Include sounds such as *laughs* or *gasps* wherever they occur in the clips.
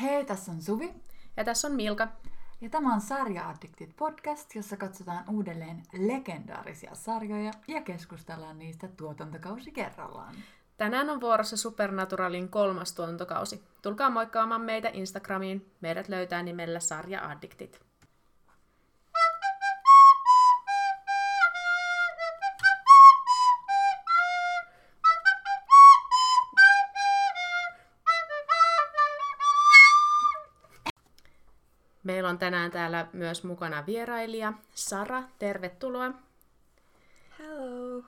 Hei, tässä on Suvi. Ja tässä on Milka. Ja tämä on Sarja Addicted podcast, jossa katsotaan uudelleen legendaarisia sarjoja ja keskustellaan niistä tuotantokausi kerrallaan. Tänään on vuorossa Supernaturalin kolmas tuotantokausi. Tulkaa moikkaamaan meitä Instagramiin. Meidät löytää nimellä Sarja Addicted. Meillä on tänään täällä myös mukana vierailija Sara. Tervetuloa. Hello.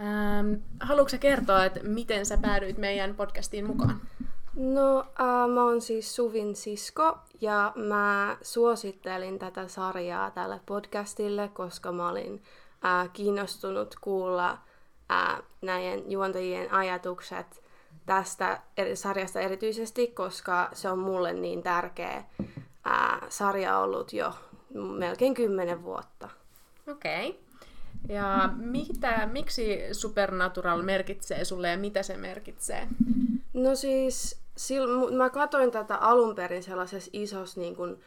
Ähm, haluatko kertoa, että miten sä päädyit meidän podcastiin mukaan? No, äh, mä oon siis Suvin sisko ja mä suosittelin tätä sarjaa tälle podcastille, koska mä olin äh, kiinnostunut kuulla äh, näiden juontajien ajatukset tästä sarjasta erityisesti, koska se on mulle niin tärkeä äh, sarja ollut jo melkein kymmenen vuotta. Okei. Okay. Ja mitä, miksi Supernatural merkitsee sulle ja mitä se merkitsee? No siis, sil, mä katsoin tätä alun perin sellaisessa isossa niin kuin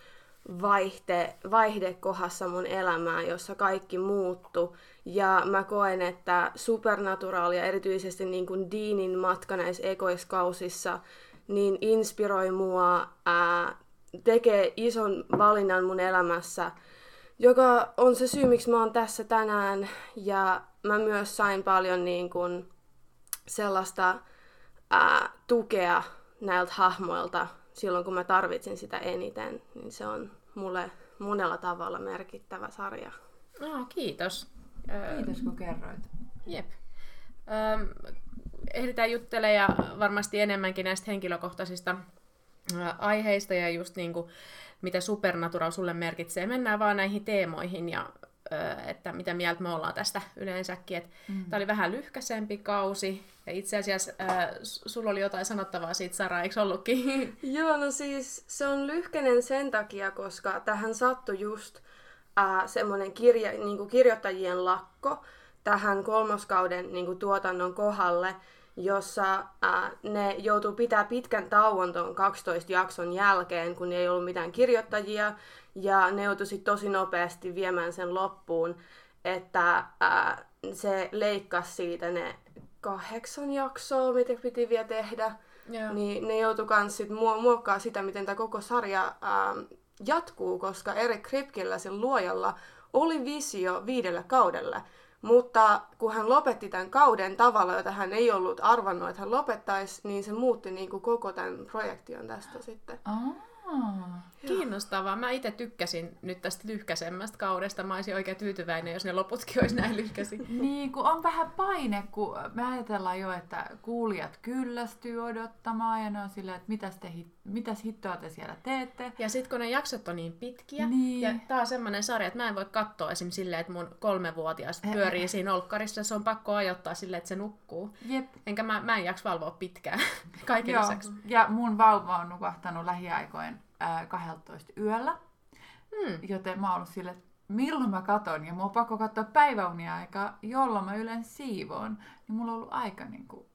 vaihte, vaihdekohdassa mun elämää, jossa kaikki muuttu. Ja mä koen, että Supernatural ja erityisesti niin kuin Deanin matka näissä ekoiskausissa niin inspiroi mua, ää, tekee ison valinnan mun elämässä – joka on se syy, miksi mä oon tässä tänään. Ja mä myös sain paljon niin kuin sellaista ää, tukea näiltä hahmoilta silloin, kun mä tarvitsin sitä eniten. Niin se on mulle monella tavalla merkittävä sarja. No, kiitos. Kiitos, kun kerroit. Jep. Öm, ehditään juttelemaan ja varmasti enemmänkin näistä henkilökohtaisista aiheista ja just niin kuin mitä Supernatural sulle merkitsee. Mennään vaan näihin teemoihin ja että mitä mieltä me ollaan tästä yleensäkin. Et mm. Tämä oli vähän lyhkäsempi kausi. Ja itse asiassa äh, sulla oli jotain sanottavaa siitä, Sara, eikö ollutkin? *laughs* Joo, no siis se on lyhkänen sen takia, koska tähän sattui just äh, semmoinen kirja, niin kirjoittajien lakko tähän kolmoskauden niin tuotannon kohdalle jossa ää, ne joutuu pitää pitkän tauon tuon 12 jakson jälkeen, kun ei ollut mitään kirjoittajia, ja ne joutuu tosi nopeasti viemään sen loppuun, että ää, se leikkasi siitä ne kahdeksan jaksoa, mitä piti vielä tehdä, yeah. niin ne joutuu myös sit muokkaa sitä, miten tämä koko sarja ää, jatkuu, koska Eric Kripkillä, sen luojalla, oli visio viidelle kaudelle. Mutta kun hän lopetti tämän kauden tavalla, jota hän ei ollut arvannut, että hän lopettaisi, niin se muutti niin kuin koko tämän projektion tästä sitten. Oh. Kiinnostavaa. Mä itse tykkäsin nyt tästä lyhkäisemmästä kaudesta. Mä olisin oikein tyytyväinen, jos ne loputkin olisi näin lyhkäsi. *laughs* niin, kun on vähän paine, kun me ajatellaan jo, että kuulijat kyllästyy odottamaan ja ne on silleen, että mitäs, te, mitäs hittoa te siellä teette. Ja sitten kun ne jaksot on niin pitkiä, niin. ja tää on semmoinen sarja, että mä en voi katsoa esim. silleen, että mun kolmevuotias pyörii siinä olkkarissa, se on pakko ajoittaa silleen, että se nukkuu. Jep. Enkä mä, mä en jaksa valvoa pitkään *laughs* kaiken Joo. lisäksi. Ja mun vauva on nukahtanut lähiaikoin ää, 12 yöllä. Hmm. Joten mä oon ollut sille, että milloin mä katon, ja mua on pakko katsoa päiväunia aikaa, jolloin mä yleensä siivoon, niin mulla on ollut aika niin kuin,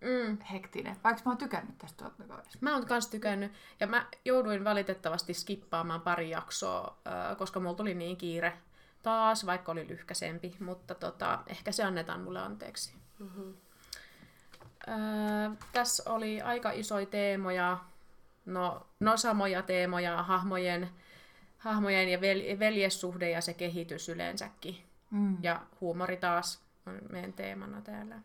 mm. hektinen, vaikka mä oon tykännyt tästä tuotantokaudesta. Mä oon kans tykännyt, ja mä jouduin valitettavasti skippaamaan pari jaksoa, koska mulla tuli niin kiire taas, vaikka oli lyhkäsempi, mutta tota, ehkä se annetaan mulle anteeksi. Mm-hmm. Öö, tässä oli aika isoja teemoja, no, no samoja teemoja, hahmojen, hahmojen ja vel, veljessuhde ja se kehitys yleensäkin. Mm. Ja huumori taas on meidän teemana täällä.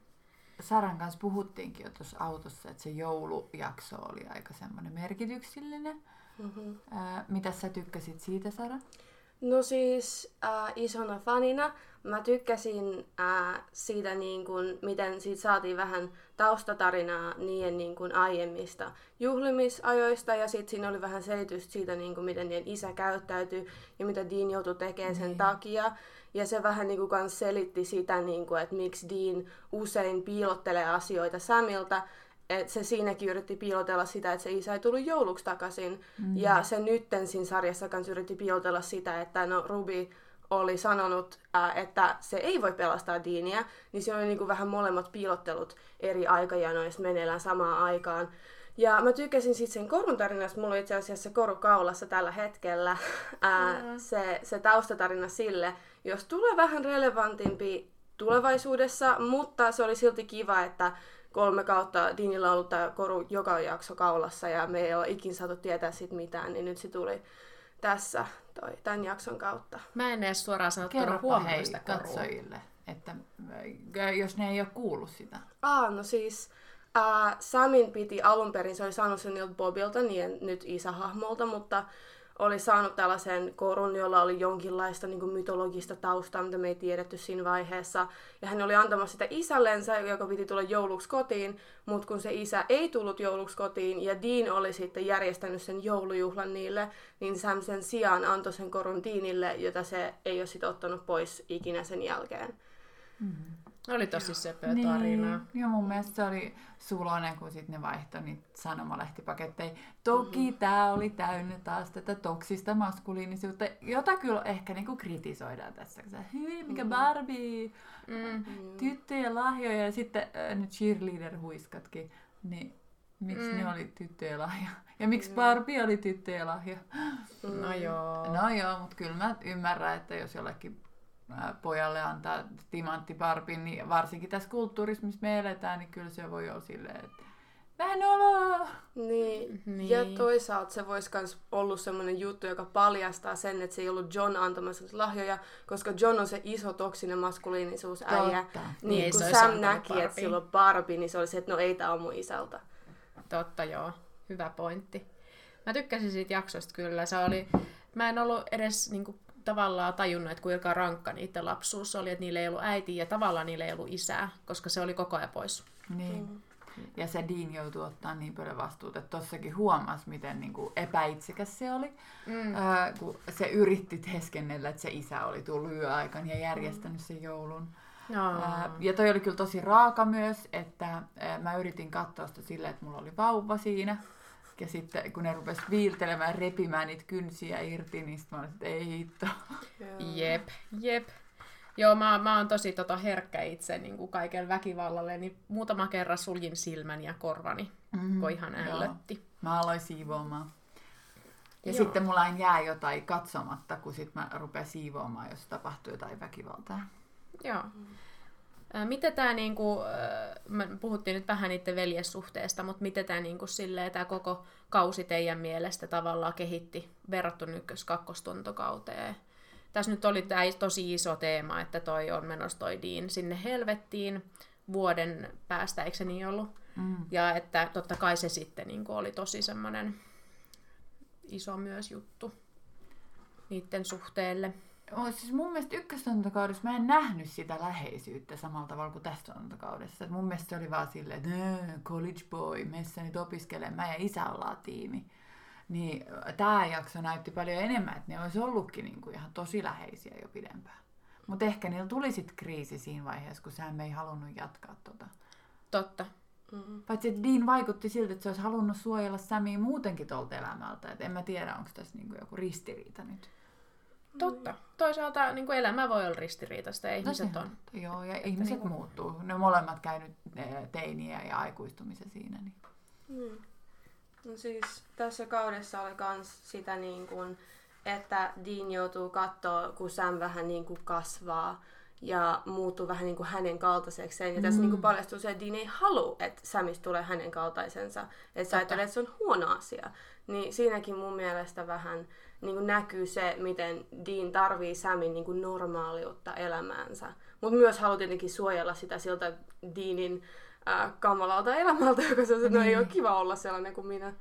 Saran kanssa puhuttiinkin jo tuossa autossa, että se joulujakso oli aika semmoinen merkityksellinen. Mm-hmm. Ää, mitä sä tykkäsit siitä, Sara? No siis äh, isona fanina mä tykkäsin äh, siitä, niin kun, miten siitä saatiin vähän taustatarinaa niiden niin kun, aiemmista juhlimisajoista ja sitten siinä oli vähän selitystä siitä, niin kun, miten niiden isä käyttäytyi ja mitä Dean joutui tekemään sen mm. takia. Ja se vähän niin kuin, selitti sitä, niin kun, että miksi Dean usein piilottelee asioita Samilta, et se siinäkin yritti piilotella sitä, että se isä ei tullut jouluksi takaisin. Mm. Ja se nytten siinä sarjassa kanssa yritti piilotella sitä, että no Ruby oli sanonut, että se ei voi pelastaa Deania, niin se oli niinku vähän molemmat piilottelut eri aikajanoista meneillään samaan aikaan. Ja mä tykkäsin sitten sen korun tarinasta, mulla on itse asiassa koru kaulassa tällä hetkellä. Ää, Mm. se, se taustatarina sille, jos tulee vähän relevantimpi tulevaisuudessa, mutta se oli silti kiva, että kolme kautta Dinillä on ollut tämä koru joka jakso kaulassa ja me ei ole ikin saatu tietää siitä mitään, niin nyt se tuli tässä toi, tämän jakson kautta. Mä en edes suoraan sanottuna huomannut sitä korua. katsojille, että äh, jos ne ei ole kuullut sitä. Ah, no siis äh, Samin piti alun perin, se oli saanut sen Bobilta, niin nyt isähahmolta, mutta oli saanut tällaisen korun, jolla oli jonkinlaista niin kuin mytologista taustaa, mitä me ei tiedetty siinä vaiheessa. Ja hän oli antamassa sitä isällensä, joka piti tulla jouluksi kotiin, mutta kun se isä ei tullut jouluksi kotiin ja Dean oli sitten järjestänyt sen joulujuhlan niille, niin Sam sen sijaan antoi sen korun Deanille, jota se ei ole sitten ottanut pois ikinä sen jälkeen. Oli tosi tarinaa. Niin, ja mun mielestä se oli suloinen, kun sit ne vaihtoi niitä sanomalehtipakettei. Toki mm-hmm. tämä oli täynnä taas tätä toksista maskuliinisuutta, jota kyllä ehkä niinku kritisoidaan tässä. Hyi, mikä Barbie, Mm. tyttöjen lahjoja ja sitten äh, nyt cheerleader-huiskatkin. Niin miksi mm. ne oli tyttöjen lahja? Ja miksi Barbie oli tyttöjen lahja? No joo. No joo, mutta kyllä mä ymmärrän, että jos jollekin pojalle antaa timantti Barbin, niin varsinkin tässä kulttuurissa, missä me eletään, niin kyllä se voi olla silleen, että vähän oloa. Niin. Niin. Ja toisaalta se voisi myös ollut semmoinen juttu, joka paljastaa sen, että se ei ollut John antamassa lahjoja, koska John on se iso toksinen maskuliinisuusäijä. Totta. Niin, Niin, kun Sam näki, että sillä on Barbie, niin se oli se, että no ei tää on mun isältä. Totta joo, hyvä pointti. Mä tykkäsin siitä jaksosta kyllä. Se oli, mä en ollut edes niinku, tavallaan tajunnut, että kuinka rankka niiden lapsuus oli, että niillä ei ollut äitiä ja tavallaan niillä ei ollut isää, koska se oli koko ajan pois. Niin. Mm. Ja se Dean joutui ottaa niin paljon vastuuta, että tossakin huomasi, miten niin kuin epäitsekäs se oli. Mm. Öö, kun se yritti teeskennellä, että se isä oli tullut yöaikaan ja järjestänyt sen joulun. Ää, ja toi oli kyllä tosi raaka myös, että ää, mä yritin katsoa sitä silleen, että mulla oli vauva siinä. Ja sitten kun ne rupes viiltelemään ja repimään niitä kynsiä irti, niin sitten mä olin, että ei hitto. Jep, jep. Joo, mä, mä oon tosi tota, herkkä itse niin kuin kaiken väkivallalle, niin muutama kerran suljin silmän ja korvani, mm, kun ihan joo. ällötti. Mä aloin siivoamaan. Ja Joo. sitten mulla aina jää jotain katsomatta, kun sit mä rupean siivoamaan, jos tapahtuu jotain väkivaltaa. Joo. Ää, Miten tämä, niinku, ää, me puhuttiin nyt vähän niiden veljessuhteesta, mutta miten tämä niinku, silleen, tää koko kausi teidän mielestä tavallaan kehitti verrattuna ykkös kakkostuntokauteen? Tässä nyt oli tämä tosi iso teema, että toi on menossa toi Dean sinne helvettiin vuoden päästä, eikö se niin ollut? Mm. Ja että totta kai se sitten niinku, oli tosi semmoinen iso myös juttu niiden suhteelle. Oh, siis mun mielestä ykköstuntokaudessa mä en nähnyt sitä läheisyyttä samalla tavalla kuin tässä tuntokaudessa. Et mun mielestä se oli vaan silleen, että "Nää, college boy, meissä nyt opiskelemaan, mä ja isä ollaan tiimi. Niin tämä jakso näytti paljon enemmän, että ne olisi ollutkin niinku ihan tosi läheisiä jo pidempään. Mutta ehkä niillä tuli sitten kriisi siinä vaiheessa, kun Sam ei halunnut jatkaa tota. Totta. Paitsi että Dean vaikutti siltä, että se olisi halunnut suojella Samia muutenkin tuolta elämältä. Et en mä tiedä, onko tässä niinku joku ristiriita nyt. Totta. Toisaalta niin kuin elämä voi olla ristiriitaista ja ihmiset sehän on. Joo, ja ihmiset niinku- muuttuu. Ne molemmat käynyt eh, teiniä ja aikuistumisen siinä. Niin. Mm. No siis tässä kaudessa oli kans sitä niin kuin, että Dean joutuu katsoa, kun Sam vähän niin kuin kasvaa ja muuttuu vähän niin kuin hänen kaltaisekseen. Ja tässä niin kuin paljastuu se, että Dean ei halua, että Samista tulee hänen kaltaisensa. Että sä ajattelet, että se on huono asia. Niin siinäkin mun mielestä vähän niin kuin näkyy se, miten Dean tarvii Samin niin kuin normaaliutta elämäänsä. Mutta myös haluaa tietenkin suojella sitä siltä Deanin äh, kamalalta elämältä, *laughs* joka se, no ei ole kiva olla sellainen kuin minä.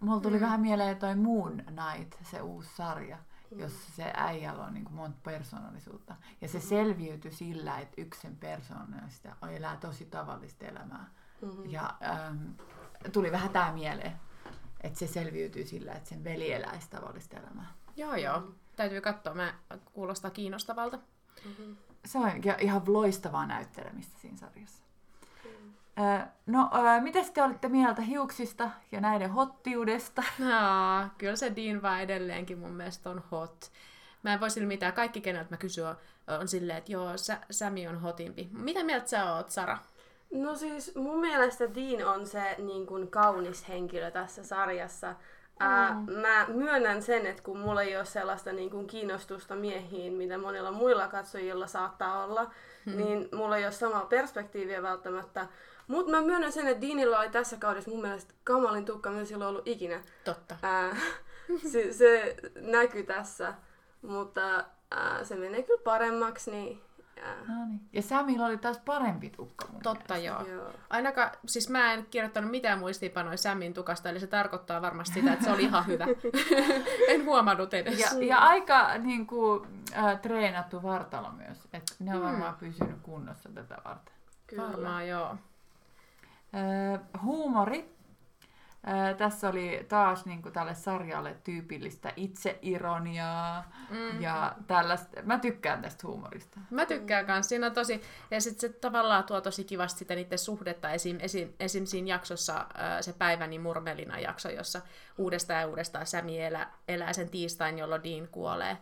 Mulla tuli mm. vähän mieleen toi Moon Knight, se uusi sarja, mm. jossa se äijällä on niin monta persoonallisuutta. Ja se mm. selviytyi sillä, että yksi sen persoonallisuudesta elää tosi tavallista elämää. Mm-hmm. Ja ähm, tuli vähän tää mieleen, että se selviytyy sillä, että sen veli eläisi tavallista elämää. Joo, joo. Täytyy katsoa. Mä kuulostaa kiinnostavalta. Se on ja ihan loistavaa näyttelemistä siinä sarjassa. No, mitä te olette mieltä hiuksista ja näiden hottiudesta? *laughs* Aa, kyllä se Dean vaan edelleenkin mun mielestä on hot. Mä en voi sillä mitään. Kaikki, keneltä mä kysyn, on, on silleen, että joo, Sä, Sami on hotimpi. Mitä mieltä sä oot, Sara? No siis mun mielestä Dean on se niin kuin, kaunis henkilö tässä sarjassa. Ää, mä myönnän sen, että kun mulla ei ole sellaista niin kuin, kiinnostusta miehiin, mitä monilla muilla katsojilla saattaa olla, hmm. niin mulla ei ole samaa perspektiiviä välttämättä. Mutta mä myönnän sen, että Deanilla oli tässä kaudessa mun mielestä kamalin tukka, mitä sillä on ollut ikinä. Totta. Ää, *laughs* se, se näkyy tässä, mutta ää, se menee kyllä paremmaksi, niin ää, No niin. Ja Samilla oli taas parempi tukka mun Totta joo. joo. Ainakaan, siis mä en kirjoittanut mitään muistiinpanoja Samin tukasta, eli se tarkoittaa varmasti sitä, että se oli ihan hyvä. *laughs* en huomannut edes. Ja, ja aika niin kuin, äh, treenattu vartalo myös. Että ne on varmaan pysynyt kunnossa tätä varten. Kyllä. Varmaan joo. Äh, huumori. Äh, tässä oli taas niin kuin tälle sarjalle tyypillistä itseironiaa mm. ja tällaista. Mä tykkään tästä huumorista. Mä tykkään kans. Siinä on tosi, ja sit se tavallaan tuo tosi kivasti sitä niiden suhdetta. Esim, esim, esim siinä jaksossa ää, se Päiväni Murmelina jakso, jossa uudestaan ja uudestaan Sämi elää, elää sen tiistain, jolloin Dean kuolee.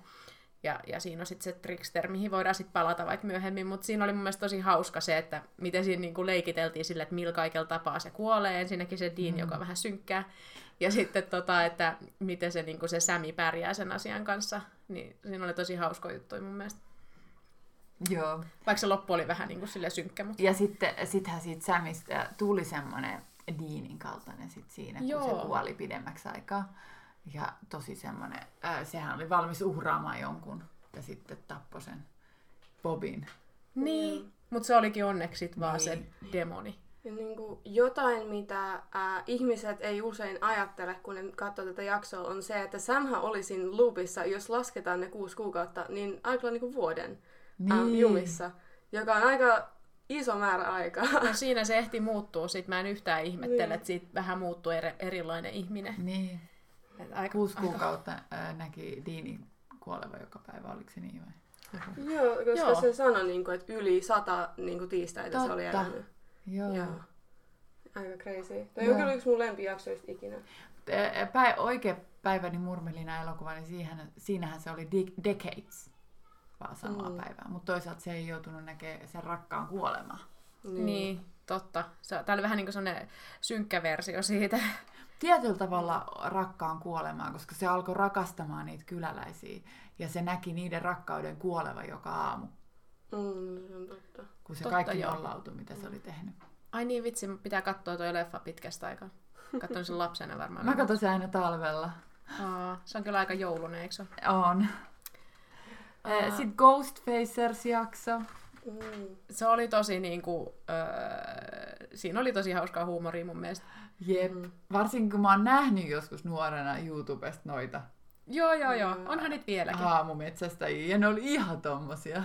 Ja, ja siinä on sitten se Trickster, mihin voidaan sitten palata vaikka myöhemmin, mutta siinä oli mun mielestä tosi hauska se, että miten siinä niinku leikiteltiin sille, että millä kaikella tapaa se kuolee. Ensinnäkin se Dean, mm. joka on vähän synkkää, ja sitten tota, että miten se, niinku se Sämi pärjää sen asian kanssa. Niin siinä oli tosi hauska juttu mun mielestä. Joo. Vaikka se loppu oli vähän niin kuin sille synkkä, mutta... Ja sitten sittenhän siitä Samista tuli semmoinen Deanin kaltainen sit siinä, kun Joo. se kuoli pidemmäksi aikaa. Ja tosi semmoinen, äh, sehän oli valmis uhraamaan jonkun ja sitten tappoi sen Bobin. Niin. Mutta se olikin onneksi sit vaan se Niin. demoni. Ja niin kuin jotain, mitä ää, ihmiset ei usein ajattele, kun ne katsoo tätä jaksoa, on se, että Samha oli siinä loopissa, jos lasketaan ne kuusi kuukautta, niin aika niin kuin vuoden ää, Niin. jumissa, joka on aika iso määrä aikaa. No siinä se ehti muuttua, sit mä en yhtään ihmettele, Niin. että siitä vähän muuttuu eri, erilainen ihminen. Niin. Aika, Kuusi aika- kuukautta äh, näki Deanin kuoleva joka päivä, oliko se niin vai? Joku. Joo, koska Joo. se sanoi, niin kuin, että yli sata niin kuin tiistaita se oli Totta. elänyt. Joo. Joo. Aika crazy. Toi Joo. on kyllä yksi mun lempijaksoista ikinä. Pä, oikea päiväni Murmelina elokuva, niin siihen, siinähän se oli de- decades vaan samaa Mm. päivää. Mutta toisaalta se ei joutunut näkemään sen rakkaan kuolemaa. Niin. niin, totta. Se, tää oli vähän niin kuin sellainen synkkä versio siitä. Tietyllä tavalla rakkaan kuolemaa, koska se alkoi rakastamaan niitä kyläläisiä. Ja se näki niiden rakkauden kuoleva joka aamu, Mm, se on totta. kun se Totta, kaikki joo. nollautui, mitä se oli tehnyt. Ai niin vitsi, pitää katsoa toi leffa pitkästä aikaa. *laughs* Katson sen lapsena varmaan. Mä katson sen aina talvella. Aa, se on kyllä aika joulunen, eikö se? On. Aa. Sitten Ghostfacers-jakso. Mm. Se oli tosi niinku, öö, siinä oli tosi hauskaa huumoria mun mielestä. Jep. Varsinkin kun mä oon nähnyt joskus nuorena YouTubesta noita Joo, joo, joo. Mm. Onhan niitä vieläkin. haamumetsästäjiä, ja ne oli ihan tommosia.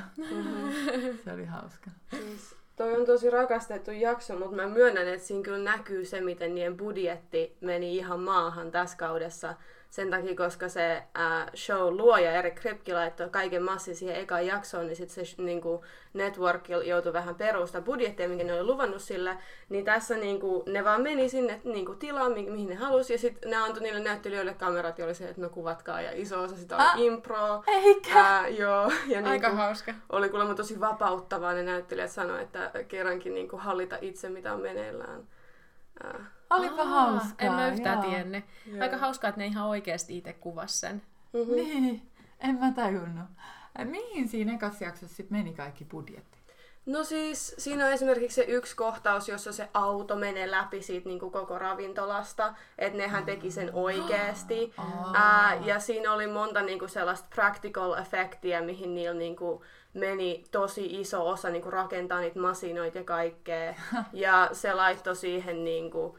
*laughs* Se oli hauska. Siis toi on tosi rakastettu jakso, mutta mä myönnän, että siinä kyllä näkyy se, miten niiden budjetti meni ihan maahan tässä kaudessa. Sen takia, koska se äh, show luoja Erik Kripke laittoi kaiken massin siihen ekaan jaksoon, niin sitten se niinku, network joutui vähän perusta budjettia, minkä ne oli luvannut sille. Niin tässä niinku, ne vaan meni sinne niinku, tilaan, mi- mihin ne halusi, ja sitten ne antoi niille näyttelijöille kamerat, ja oli se, että no kuvatkaa, ja iso osa sitä oli Ah, impro. Eikä! Ää, joo, ja Aika niinku, hauska. oli kuulemma tosi vapauttavaa ne näyttelijät sanoi, että kerrankin niin kuin hallita itse, mitä on meneillään. Ää, Olipa Aa, hauskaa. En mä yhtään joo. tiennyt. Joo. Aika hauskaa, että ne ihan oikeasti itse kuvas sen. mm-hmm. Niin, en mä tajunnut. Mihin siinä ekassa jaksossa sit meni kaikki budjetti? No siis siinä on esimerkiksi se yksi kohtaus, jossa se auto menee läpi siitä niin kuin koko ravintolasta, että nehän teki sen oikeasti. Aa. Ää, ja siinä oli monta niin kuin sellaista practical effectiä, mihin niillä niin kuin meni tosi iso osa niin kuin rakentaa niitä masinoita ja kaikkea. *laughs* Ja se laittoi siihen niin kuin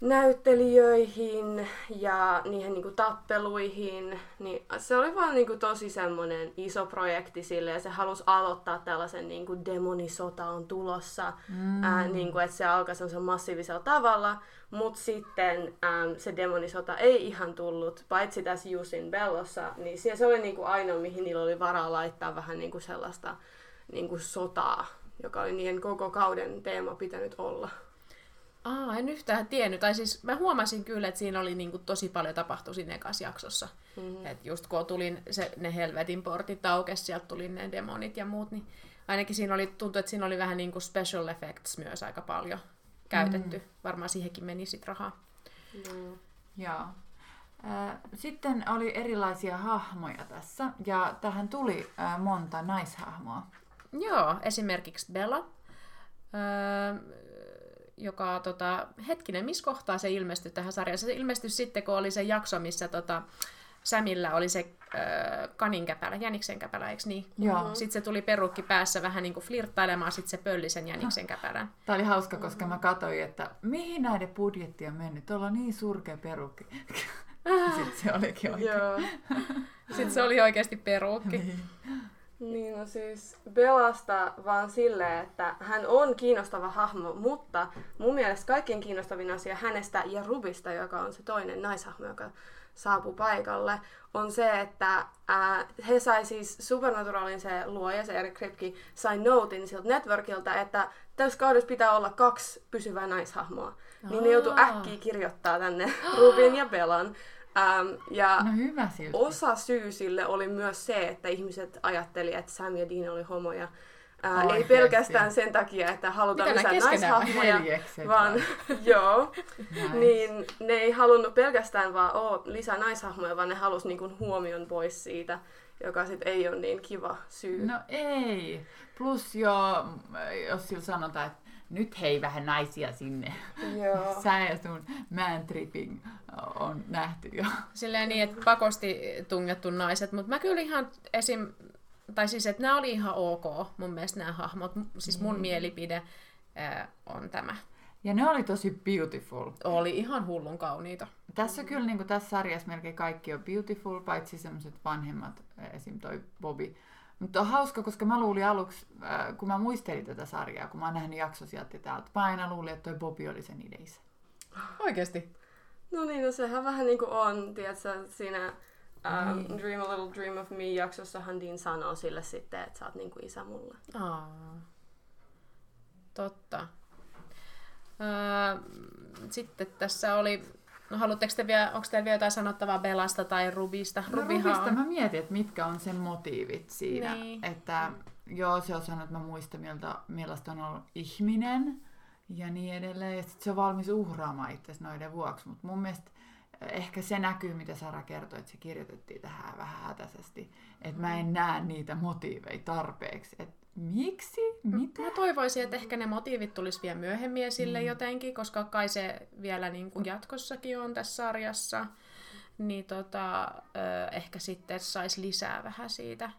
näyttelijöihin ja niihin niinku tappeluihin, niin se oli vaan niinku tosi semmoinen iso projekti sille ja se halusi aloittaa tällaisen niinku demonisota on tulossa, mm. ää, niinku, että se alkaa semmoisella massiivisella tavalla, mutta sitten äm, se demonisota ei ihan tullut, paitsi tässä Jusin Bellossa, niin se, se oli niinku ainoa, mihin niillä oli varaa laittaa vähän niinku sellaista niinku sotaa, joka oli niiden koko kauden teema pitänyt olla. Aa, en yhtään tiennyt. Tai siis mä huomasin kyllä, että siinä oli niinku tosi paljon tapahtu siinä ekassa jaksossa. Mhm. Mm-hmm. Et just kun tulin se, ne helvetin portit aukesi, sieltä tuli ne demonit ja muut, niin ainakin siinä oli, tuntui, että siinä oli vähän niin kuin special effects myös aika paljon käytetty. Mm. Varmaan siihenkin meni sit rahaa. Mm. Joo. Sitten oli erilaisia hahmoja tässä, ja tähän tuli monta naishahmoa. Joo, esimerkiksi Bella, joka, tota, hetkinen, missä kohtaa se ilmestyi tähän sarjaan? Se ilmestyi sitten, kun oli se jakso, missä tota, Sämillä oli se äh, kaninkäpälä, jäniksen käpälä, eikö niin? Joo. Sitten se tuli perukki päässä vähän niin kuin flirttailemaan, sitten se pölli sen jäniksen käpälän. *laughs* Tämä oli hauska, koska mä katsoin, että mihin näiden budjetti on mennyt. Tuolla on niin surkea perukki. *laughs* Sitten se olikin oikein. Joo. *laughs* Sitten se oli oikeasti perukki. Niin. Niin, no siis Belasta vaan silleen, että hän on kiinnostava hahmo, mutta mun mielestä kaikkein kiinnostavin asia hänestä ja Rubista, joka on se toinen naishahmo, joka saapui paikalle, on se, että ää, he sai siis Supernaturalin se luoja, se Eric Kripke, sai notin siltä networkilta, että tässä kaudessa pitää olla kaksi pysyvää naishahmoa. Niin ne joutui äkkiä kirjoittaa tänne *gasps* Rubin ja Belan. Ähm, ja no hyvä silti. osa syy sille oli myös se, että ihmiset ajatteli, että Sam ja Dean oli homoja. Ää, ei pelkästään sen takia, että halutaan Mitä lisää naishahmoja, vaan *laughs* joo, nice. niin ne ei halunnut pelkästään vaan oo lisää naishahmoja, vaan ne halusi niinku huomion pois siitä, joka sitten ei ole niin kiva syy. No ei. Plus jo, jos sillä sanotaan, että nyt hei vähän naisia sinne. Joo. *laughs* Sä ja sun man tripping on nähty jo. Silleen niin, että pakosti tungettu naiset, mutta mä kyllä ihan esim tai siis, että nämä oli ihan ok mun mielestä nämä hahmot. Siis mun mm. mielipide ää, on tämä. Ja ne oli tosi beautiful. Oli ihan hullun kauniita. Tässä kyllä niin kuin tässä sarjassa melkein kaikki on beautiful, paitsi semmoiset vanhemmat, esim. toi Bobby. Mutta on hauska, koska mä luulin aluksi, äh, kun mä muistelin tätä sarjaa, kun mä oon nähnyt jakso sieltä täältä, mä aina luulin, että toi Bobby oli sen ideissä. Oikeesti? No niin, no sehän vähän niin kuin on, tiedätkö, siinä Um, niin. Dream a Little Dream of Me jaksossahan Dean sanoo sille sitten, että sä oot niinku isä mulle. Aa. Totta. Öö, sitten tässä oli, no haluatteko te vielä, onko teillä vielä jotain sanottavaa Belasta tai Rubista? No Rubihan Rubista on... mä mietin, että mitkä on sen motiivit siinä. Niin. Että joo, se on sanonut, että mä muistan, miltä, millaista on ollut ihminen ja niin edelleen. Ja sitten se on valmis uhraamaan itse noiden vuoksi. Mutta mun mielestä ehkä se näkyy, mitä Sara kertoi, että se kirjoitettiin tähän vähän hätäisesti. Että mä en näe niitä motiiveja tarpeeksi. Että miksi? Mitä? Mä toivoisin, että ehkä ne motiivit tulisi vielä myöhemmin esille mm. jotenkin, koska kai se vielä niin kuin jatkossakin on tässä sarjassa. Niin tota, ehkä sitten saisi lisää vähän siitä.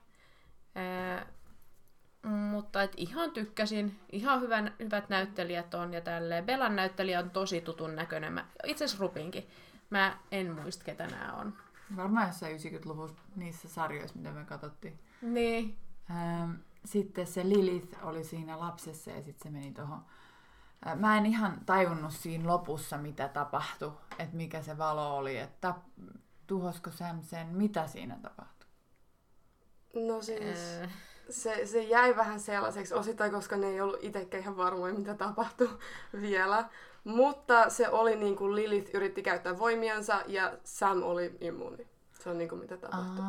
Mutta et ihan tykkäsin. Ihan hyvän, hyvät näyttelijät on ja tälleen. Belan näyttelijä on tosi tutun näköinen. itse asiassa Rupinkin. Mä en muista, ketä nämä on. Varmaan jossain 90-luvun niissä sarjoissa, mitä me katsottiin. Niin. Ähm, sitten se Lilith oli siinä lapsessa ja sitten se meni tuohon. Mä en ihan tajunnut siinä lopussa, mitä tapahtui, että mikä se valo oli, että tuhosko Sam sen, mitä siinä tapahtui? No siis, äh. se, se jäi vähän sellaiseksi, osittain koska ne ei ollut itsekään ihan varmoja, mitä tapahtui *laughs* vielä. Mutta se oli niin kuin Lilith yritti käyttää voimiansa ja Sam oli immuuni. Se on niin kuin mitä tapahtui.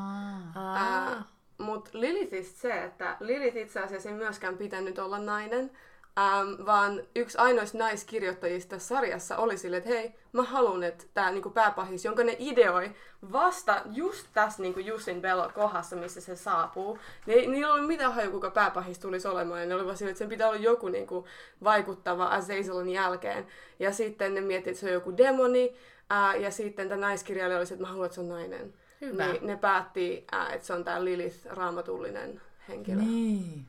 Mutta Lilithistä se, että Lilith itse asiassa ei myöskään pitänyt olla nainen, Ähm, vaan yksi ainoista naiskirjoittajista sarjassa oli sille, että hei, mä haluan, että tämä niinku pääpahis, jonka ne ideoi vasta just tässä niinku Jussin Bello kohdassa, missä se saapuu. Ne, niillä ei ollut mitään haju, kuka pääpahis tulisi olemaan. Ja ne oli vaan sille, että sen pitää olla joku niinku vaikuttava Azazelin jälkeen. Ja sitten ne miettivät, että se on joku demoni. Ää, ja sitten tämä naiskirjailija oli se, että mä haluan, että se on nainen. Hyvä. Niin ne päätti, ää, että se on tämä Lilith raamatullinen henkilö. Niin.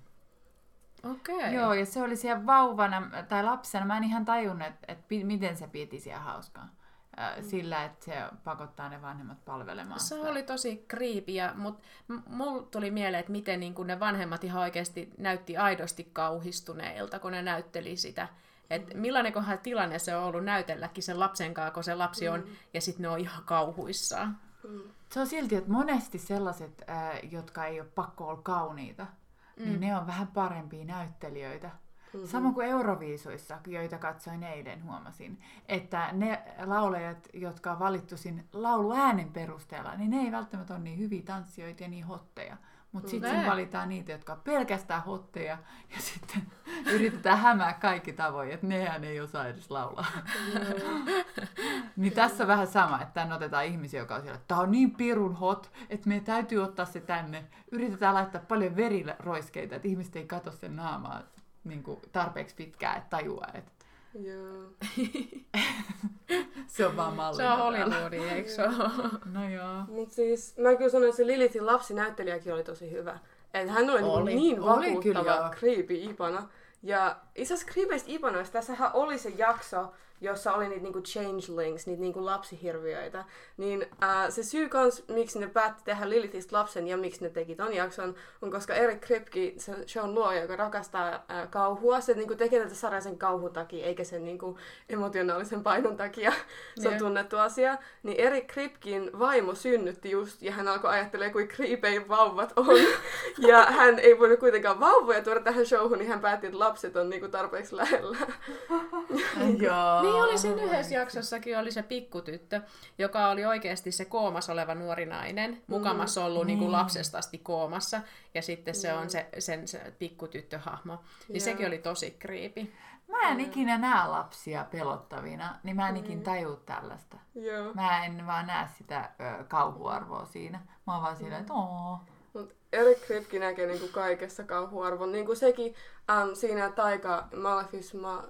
Okei. Okay. Joo, ja se oli siellä vauvana tai lapsena. Mä en ihan tajunnut, että, että miten se piti siellä hauskaa. Mm. Sillä, että se pakottaa ne vanhemmat palvelemaan. Se oli tosi kriipiä, mutta mulla tuli mieleen, että miten niin kun ne vanhemmat ihan oikeasti näytti aidosti kauhistuneilta, kun ne näytteli sitä. Että millainenkohan tilanne se on ollut näytelläkin sen lapsen kanssa, kun se lapsi on, mm. ja sitten ne on ihan kauhuissaan. Mm. Se on silti, että monesti sellaiset, äh, jotka ei ole pakko olla kauniita, niin mm. niin ne on vähän parempia näyttelijöitä. Mm-hmm. Sama kuin Euroviisuissa, joita katsoin eilen, huomasin, että ne laulajat, jotka on valittu siinä lauluäänen perusteella, niin ne ei välttämättä ole niin hyviä tanssijoita ja niin hotteja. Mutta sitten valitaan niitä, jotka on pelkästään hotteja ja *laughs* sitten yritetään hämää kaikki tavoin, että nehän ei osaa edes laulaa. niin tässä on vähän sama, että tänne otetaan ihmisiä, joka on siellä, että tämä on niin pirun hot, että meidän täytyy ottaa se tänne. Yritetään laittaa paljon veriroiskeita, että ihmiset ei katso sen naamaa niin kuin tarpeeksi pitkään, että tajuaa, että Joo. *laughs* se on vaan malli. Se on Hollywoodi, eikö se ole? No joo. Mut siis mä kyllä sanoin, että se Lilithin lapsinäyttelijäkin oli tosi hyvä. Et hän oli, Oli. oli. niin Oli kyllä, joo. vakuuttava creepy Ipana. Ja itse asiassa creepeistä Ipanoista, tässähän oli se jakso, jossa oli niitä niinku changelings, niitä niinku lapsihirviöitä. Niin ää, se syy kans, miksi ne päätti tehdä Lilithistä lapsen ja miksi ne teki ton jakson, on koska Eric Kripke, se shown luoja, joka rakastaa ää, kauhua, se niinku tekee tätä sarjaa sen kauhun takia, eikä sen niinku emotionaalisen painon takia. *laughs* se on tunnettu asia. Niin Eric Kripkin vaimo synnytti just, ja hän alkoi ajattelemaan, kuin creepy vauvat on. *laughs* ja hän ei voinut kuitenkaan vauvoja tuoda tähän showhun, niin hän päätti, että lapset on niinku tarpeeksi lähellä. *laughs* joo. Niin oli siinä yhdessä jaksossakin oli se pikkutyttö, joka oli oikeasti se koomassa oleva nuori nainen, mukamassa ollut niin kuin Niin. lapsesta asti koomassa, ja sitten se on se, sen se pikkutyttöhahmo. Niin Joo. sekin oli tosi kriipi. Mä en ikinä näe lapsia pelottavina, niin mä en ikin tajua tällaista. Joo. Mä en vaan näe sitä ö, kauhuarvoa siinä. Mä oon vaan silleen, että oo. Mut Eric Kripke näkee niinku kaikessa kauhuarvon. Niinku sekin äm, siinä taika Malefis ma,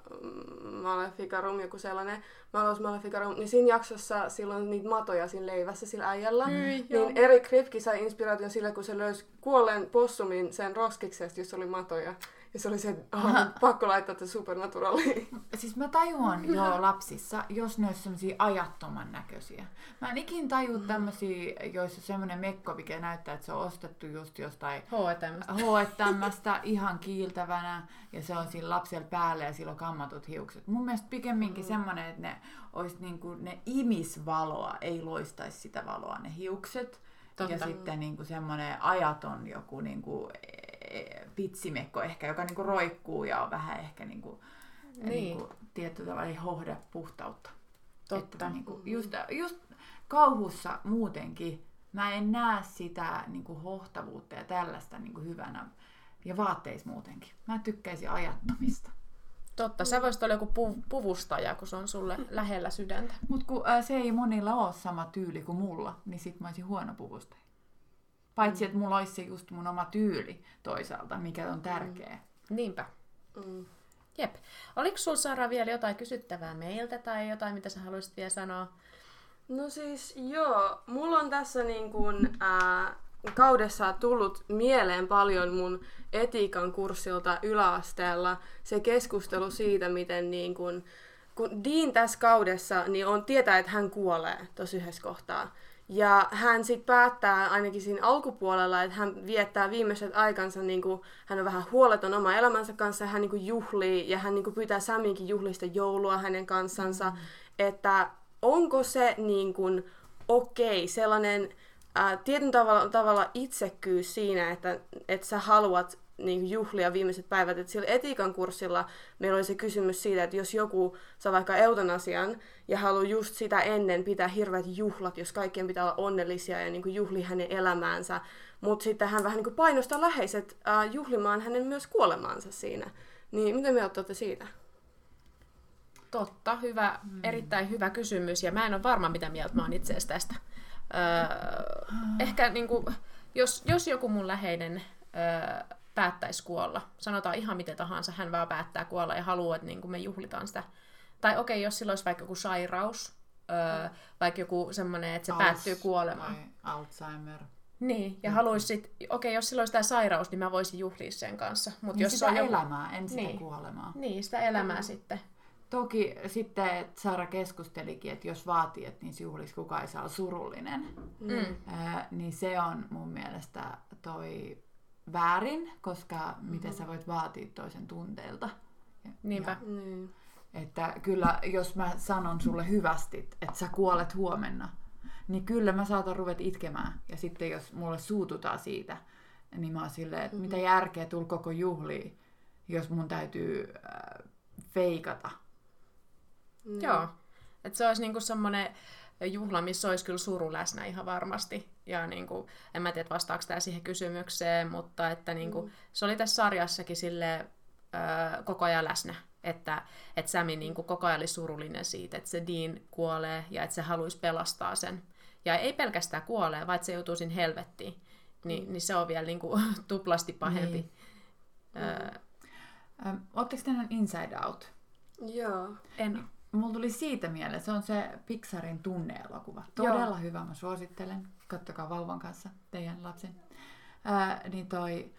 Maleficarum, joku sellainen, Malus Maleficarum, niin siinä jaksossa silloin niitä matoja siinä leivässä sillä äijällä. Joo. niin Eric Kripke sai inspiraation sillä, kun se löysi kuolleen possumin sen roskiksesta, jossa oli matoja. Ja se oli se, että oh, pakko laittaa tätä supernaturaliin. Siis mä tajuan jo lapsissa, jos ne olisi sellaisia ajattoman näköisiä. Mä en ikin tajua tämmöisiä, joissa on semmoinen mekko, mikä näyttää, että se on ostettu just jostain H&M. H&Mstä ihan kiiltävänä ja se on sillä lapsella päällä ja sillä on kammatut hiukset. Mun mielestä pikemminkin semmoinen, että ne, olisi niinku, ne imis valoa, ei loistaisi sitä valoa ne hiukset. Totta. Ja sitten niinku semmoinen ajaton joku niinku, e, pitsimekko ehkä, joka niinku roikkuu ja on vähän ehkä niinku, Niin. niinku, tietyllä tavalla ei hohda puhtautta. Totta. Että niinku, just, just kauhussa muutenkin mä en näe sitä niinku hohtavuutta ja tällaista niinku hyvänä. Ja vaatteissa muutenkin. Mä tykkäisin ajattomista. Totta, sä voisit olla joku pu- puvustaja, kun se on sulle lähellä sydäntä. Mutta kun ää, se ei monilla ole sama tyyli kuin mulla, niin sit mä olisin huono puvustaja. Paitsi, että mulla olisi se just mun oma tyyli toisaalta, mikä on tärkeä. Niinpä. Mm. Jep. Oliko sulla Sara vielä jotain kysyttävää meiltä tai jotain, mitä sä haluaisit vielä sanoa? No siis joo, mulla on tässä niin kuin, ää, kaudessa tullut mieleen paljon mun etiikan kurssilta yläasteella se keskustelu siitä, miten niin kuin, kun Dean tässä kaudessa niin on tietää, että hän kuolee tosi yhdessä kohtaa. Ja hän sitten päättää ainakin siinä alkupuolella, että hän viettää viimeiset aikansa, niin kuin, hän on vähän huoleton oma elämänsä kanssa, ja hän niin kuin, juhlii, ja hän niin kuin, pyytää Saminkin juhlista joulua hänen kanssansa, mm. että onko se niin kuin, okei, sellainen ää, tietyn tavalla, tavalla itsekkyys siinä, että, että sä haluat niin juhlia viimeiset päivät. Et sillä etiikan kurssilla meillä oli se kysymys siitä, että jos joku saa vaikka eutanasian ja haluaa just sitä ennen pitää hirveät juhlat, jos kaikkien pitää olla onnellisia ja niin juhli hänen elämäänsä, mutta sitten hän vähän niin painostaa läheiset ää, juhlimaan hänen myös kuolemaansa siinä. Niin mitä mieltä olette siitä? Totta, hyvä, mm. erittäin hyvä kysymys ja mä en ole varma mitä mieltä mä oon itse asiassa tästä. Öö, ehkä niin kuin, jos, jos joku mun läheinen öö, päättäisi kuolla, sanotaan ihan miten tahansa, hän vaan päättää kuolla ja haluaa, että niin kuin me juhlitaan sitä. Tai okei, okay, jos sillä olisi vaikka joku sairaus, öö, vaikka joku semmoinen, että se Als- päättyy kuolemaan. Tai Alzheimer. Niin, ja haluaisi sit, okei, okay, jos sillä olisi tämä sairaus, niin mä voisin juhlia sen kanssa. Mutta Niin jos sitä on joku... elämää, en sitä Niin. kuolemaa. Niin, sitä elämää mm. sitten. Toki sitten että Sara keskustelikin, että jos vaatii, että niin juhlisi kukaan ei saa surullinen, Mm. ää, niin se on mun mielestä toi väärin, koska Mm-hmm. miten sä voit vaatia toisen tunteelta. Ja- Niinpä. Niin. Että kyllä, jos mä sanon sulle hyvästi, että sä kuolet huomenna, niin kyllä mä saatan ruveta itkemään. Ja sitten jos mulle suututaan siitä, niin mä oon silleen, että mitä järkeä tul koko juhliin, jos mun täytyy äh, feikata. Mm. Joo. Että se olisi niinku semmoinen juhla, missä olisi kyllä suru läsnä ihan varmasti. Ja niin kuin, en mä tiedä, vastaako tämä siihen kysymykseen, mutta että niin kuin, mm. se oli tässä sarjassakin sille ö, koko ajan läsnä. Että, että Sami niin kuin, koko ajan oli surullinen siitä, että se Dean kuolee ja että se haluaisi pelastaa sen. Ja ei pelkästään kuolee, vaan että se joutuu sinne helvettiin. Ni, mm. Niin se on vielä niin kuin, *laughs* tuplasti pahempi. Niin. Öö, Ähm, Oletteko tänään Inside Out? Joo. En. Mulla tuli siitä mieleen, se on se Pixarin tunneelokuva. Todella Joo. hyvä, mä suosittelen. Kattokaa vauvan kanssa, teidän lapsen. Ää, niin toi,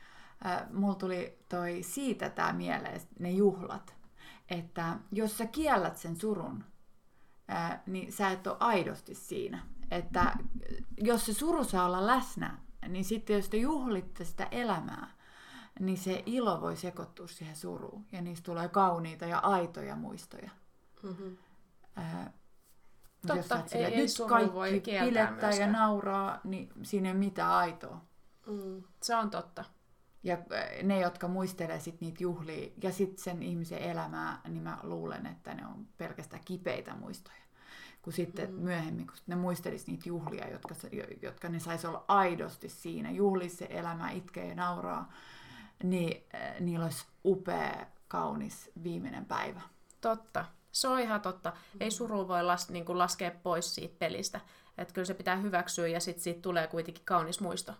ää, mulla tuli toi siitä tää mieleen, ne juhlat. Että jos sä kiellät sen surun, ää, niin sä et ole aidosti siinä. Että jos se suru saa olla läsnä, niin sitten jos te juhlitte sitä elämää, niin se ilo voi sekoittua siihen suruun. Ja niistä tulee kauniita ja aitoja muistoja. Mm-hmm. Ää, Totta, jos sä ei, ei nyt kaikki voi pilettää ja nauraa, niin siinä ei ole mitään aitoa. Mm. Se on totta. Ja ne, jotka muistelee sit niitä juhlia ja sitten sen ihmisen elämää, niin mä luulen, että ne on pelkästään kipeitä muistoja. Kun sitten mm. myöhemmin, kun ne muistelisi niitä juhlia, jotka, jotka ne saisi olla aidosti siinä, juhlisi se elämä, itkee ja nauraa, niin äh, niillä olisi upea, kaunis viimeinen päivä. Totta. Se on ihan totta. Ei suru voi las, niin kuin laskea pois siitä pelistä. Että kyllä se pitää hyväksyä ja sitten siitä tulee kuitenkin kaunis muisto.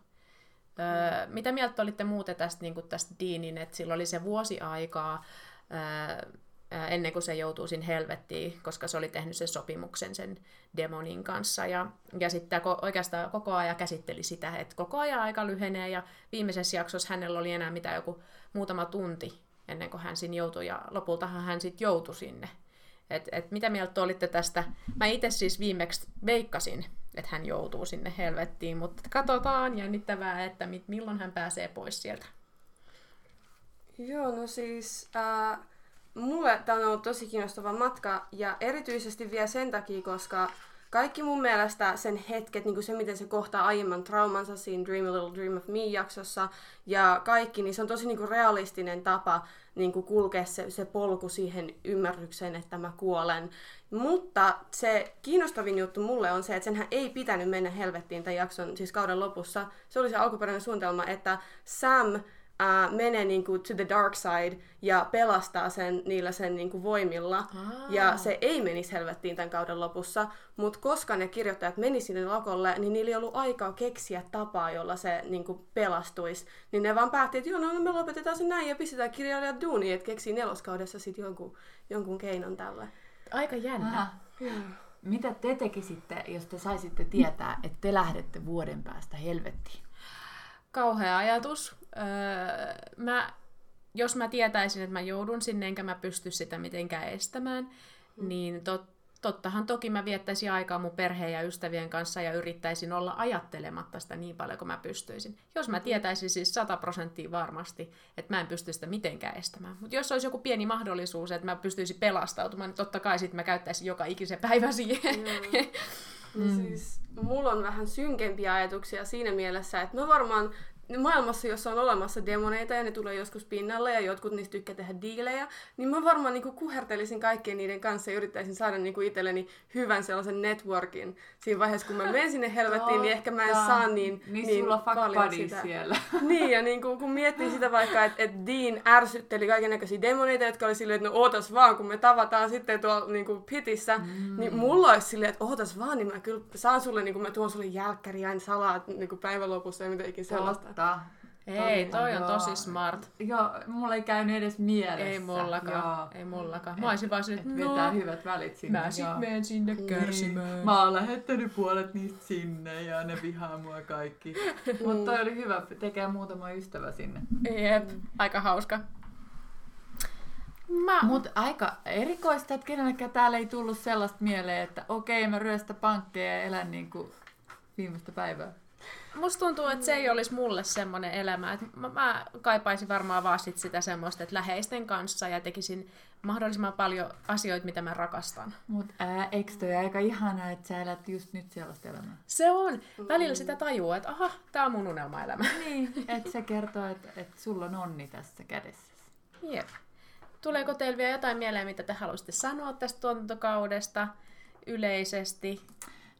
Öö, mitä mieltä olitte muuten tästä, niin kuin tästä Deanin, että sillä oli se vuosi aikaa öö, ennen kuin se joutuu sinne helvettiin, koska se oli tehnyt sen sopimuksen sen demonin kanssa. Ja, ja sitten oikeastaan koko ajan käsitteli sitä, että koko ajan aika lyhenee ja viimeisessä jaksossa hänellä oli enää mitä joku muutama tunti ennen kuin hän sinne joutui ja lopultahan hän sitten joutui sinne. Et, et mitä mieltä olitte tästä? Mä itse siis viimeksi veikkasin, että hän joutuu sinne helvettiin, mutta katsotaan jännittävää, että milloin hän pääsee pois sieltä. Joo, no siis... Äh mulle tämä on ollut tosi kiinnostava matka ja erityisesti vielä sen takia, koska kaikki mun mielestä sen hetket, niin kuin se miten se kohtaa aiemman traumansa siinä Dream a Little Dream of Me-jaksossa ja kaikki, niin se on tosi niin kuin realistinen tapa niin kuin kulkea se, se polku siihen ymmärrykseen, että mä kuolen. Mutta se kiinnostavin juttu mulle on se, että senhän ei pitänyt mennä helvettiin tämän jakson, siis kauden lopussa. Se oli se alkuperäinen suunnitelma, että Sam ää, menee niin kuin, to the dark side ja pelastaa sen niillä sen niin kuin, voimilla. Aa. Ja se ei menisi helvettiin tämän kauden lopussa, mutta koska ne kirjoittajat meni sinne lakolle, niin niillä ei ollut aikaa keksiä tapaa, jolla se niin kuin, pelastuisi. Niin ne vaan päätti, että joo, no me lopetetaan se näin ja pistetään kirjailijat duuniin, että keksii neloskaudessa sitten jonkun, jonkun keinon tälle. Aika jännä. Mitä te tekisitte, jos te saisitte tietää, että te lähdette vuoden päästä helvettiin? Kauhea ajatus. Öö, mä, jos mä tietäisin, että mä joudun sinne enkä mä pysty sitä mitenkään estämään, mm. niin tot, tottahan toki mä viettäisin aikaa mun perheen ja ystävien kanssa ja yrittäisin olla ajattelematta sitä niin paljon kuin mä pystyisin. Jos mä tietäisin siis 100 prosenttia varmasti, että mä en pysty sitä mitenkään estämään. Mutta jos olisi joku pieni mahdollisuus, että mä pystyisin pelastautumaan, niin totta kai sitten mä käyttäisin joka ikisen päivä siihen. Mm. *laughs* Mm. Siis, mulla on vähän synkempiä ajatuksia siinä mielessä, että mä varmaan maailmassa, jossa on olemassa demoneita ja ne tulee joskus pinnalle ja jotkut niistä tykkää tehdä diilejä, niin mä varmaan niin kuhertelisin kaikkien niiden kanssa ja yrittäisin saada niin kuin itselleni hyvän sellaisen networkin. Siinä vaiheessa, kun mä menen sinne helvettiin, niin ehkä mä en saa niin, niin, niin sulla paljon sitä. siellä. *laughs* Niin, ja niin kuin, kun miettii sitä vaikka, että et Dean ärsytteli kaikenlaisia demoneita, jotka oli silleen, että no ootas vaan, kun me tavataan sitten tuolla niin kuin pitissä, mm. niin mulla olisi silleen, että ootas vaan, niin mä kyllä saan sulle, niin kuin mä tuon sulle jälkkäriä aina salaa niin kuin päivän lopussa ja mitenkin sellaista. Totta. Ei, toi on joo. tosi smart. Joo, mulla ei käynyt edes mielessä. Ei mullakaan, joo. ei mullakaan. Mä olisin vaan että no, vetää hyvät välit sinne. Mä sit menen sinne niin. kärsimään. Niin. Mä oon lähettänyt puolet niistä sinne ja ne vihaa mua kaikki. *laughs* Mutta toi oli hyvä, tekee muutama ystävä sinne. Jep, aika hauska. Mä... Mut aika erikoista, että kenellekään täällä ei tullut sellaista mieleen, että okei, mä ryöstä pankkeja ja elän niin kuin viimeistä päivää musta tuntuu, että se ei olisi mulle semmoinen elämä. Että mä, mä kaipaisin varmaan vaan sit sitä semmoista, että läheisten kanssa ja tekisin mahdollisimman paljon asioita, mitä mä rakastan. Mutta eikö toi aika ihanaa, että sä elät just nyt sellaista elämää? Se on. Välillä sitä tajuu, että aha, tää on mun unelmaelämä. *laughs* Niin, että se kertoo, että, että sulla on onni tässä kädessä. Jep. Tuleeko teille vielä jotain mieleen, mitä te haluaisitte sanoa tästä tuotantokaudesta yleisesti?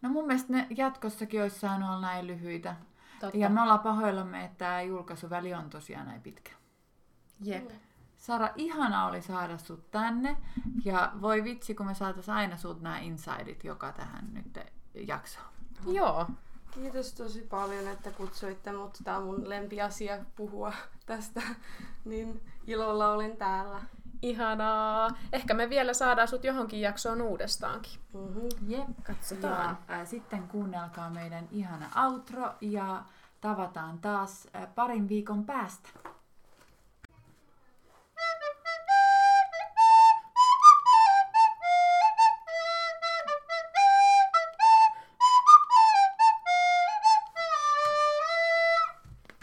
No mun mielestä ne jatkossakin olisi saanut olla näin lyhyitä. Totta. Ja me ollaan pahoillamme, että tämä julkaisuväli on tosiaan näin pitkä. Jep. Sara, ihana oli saada sut tänne. Ja voi vitsi, kun me saatais aina sut nämä insideit joka tähän nyt jaksoon. Joo. Kiitos tosi paljon, että kutsuitte mut. Tää on mun lempiasia puhua tästä. Niin ilolla olen täällä. Ihanaa. Ehkä me vielä saadaan sut johonkin jaksoon uudestaankin. Mm-hmm. Jep. Katsotaan. Ja, ää, sitten kuunnelkaa meidän ihana outro ja tavataan taas ää, parin viikon päästä.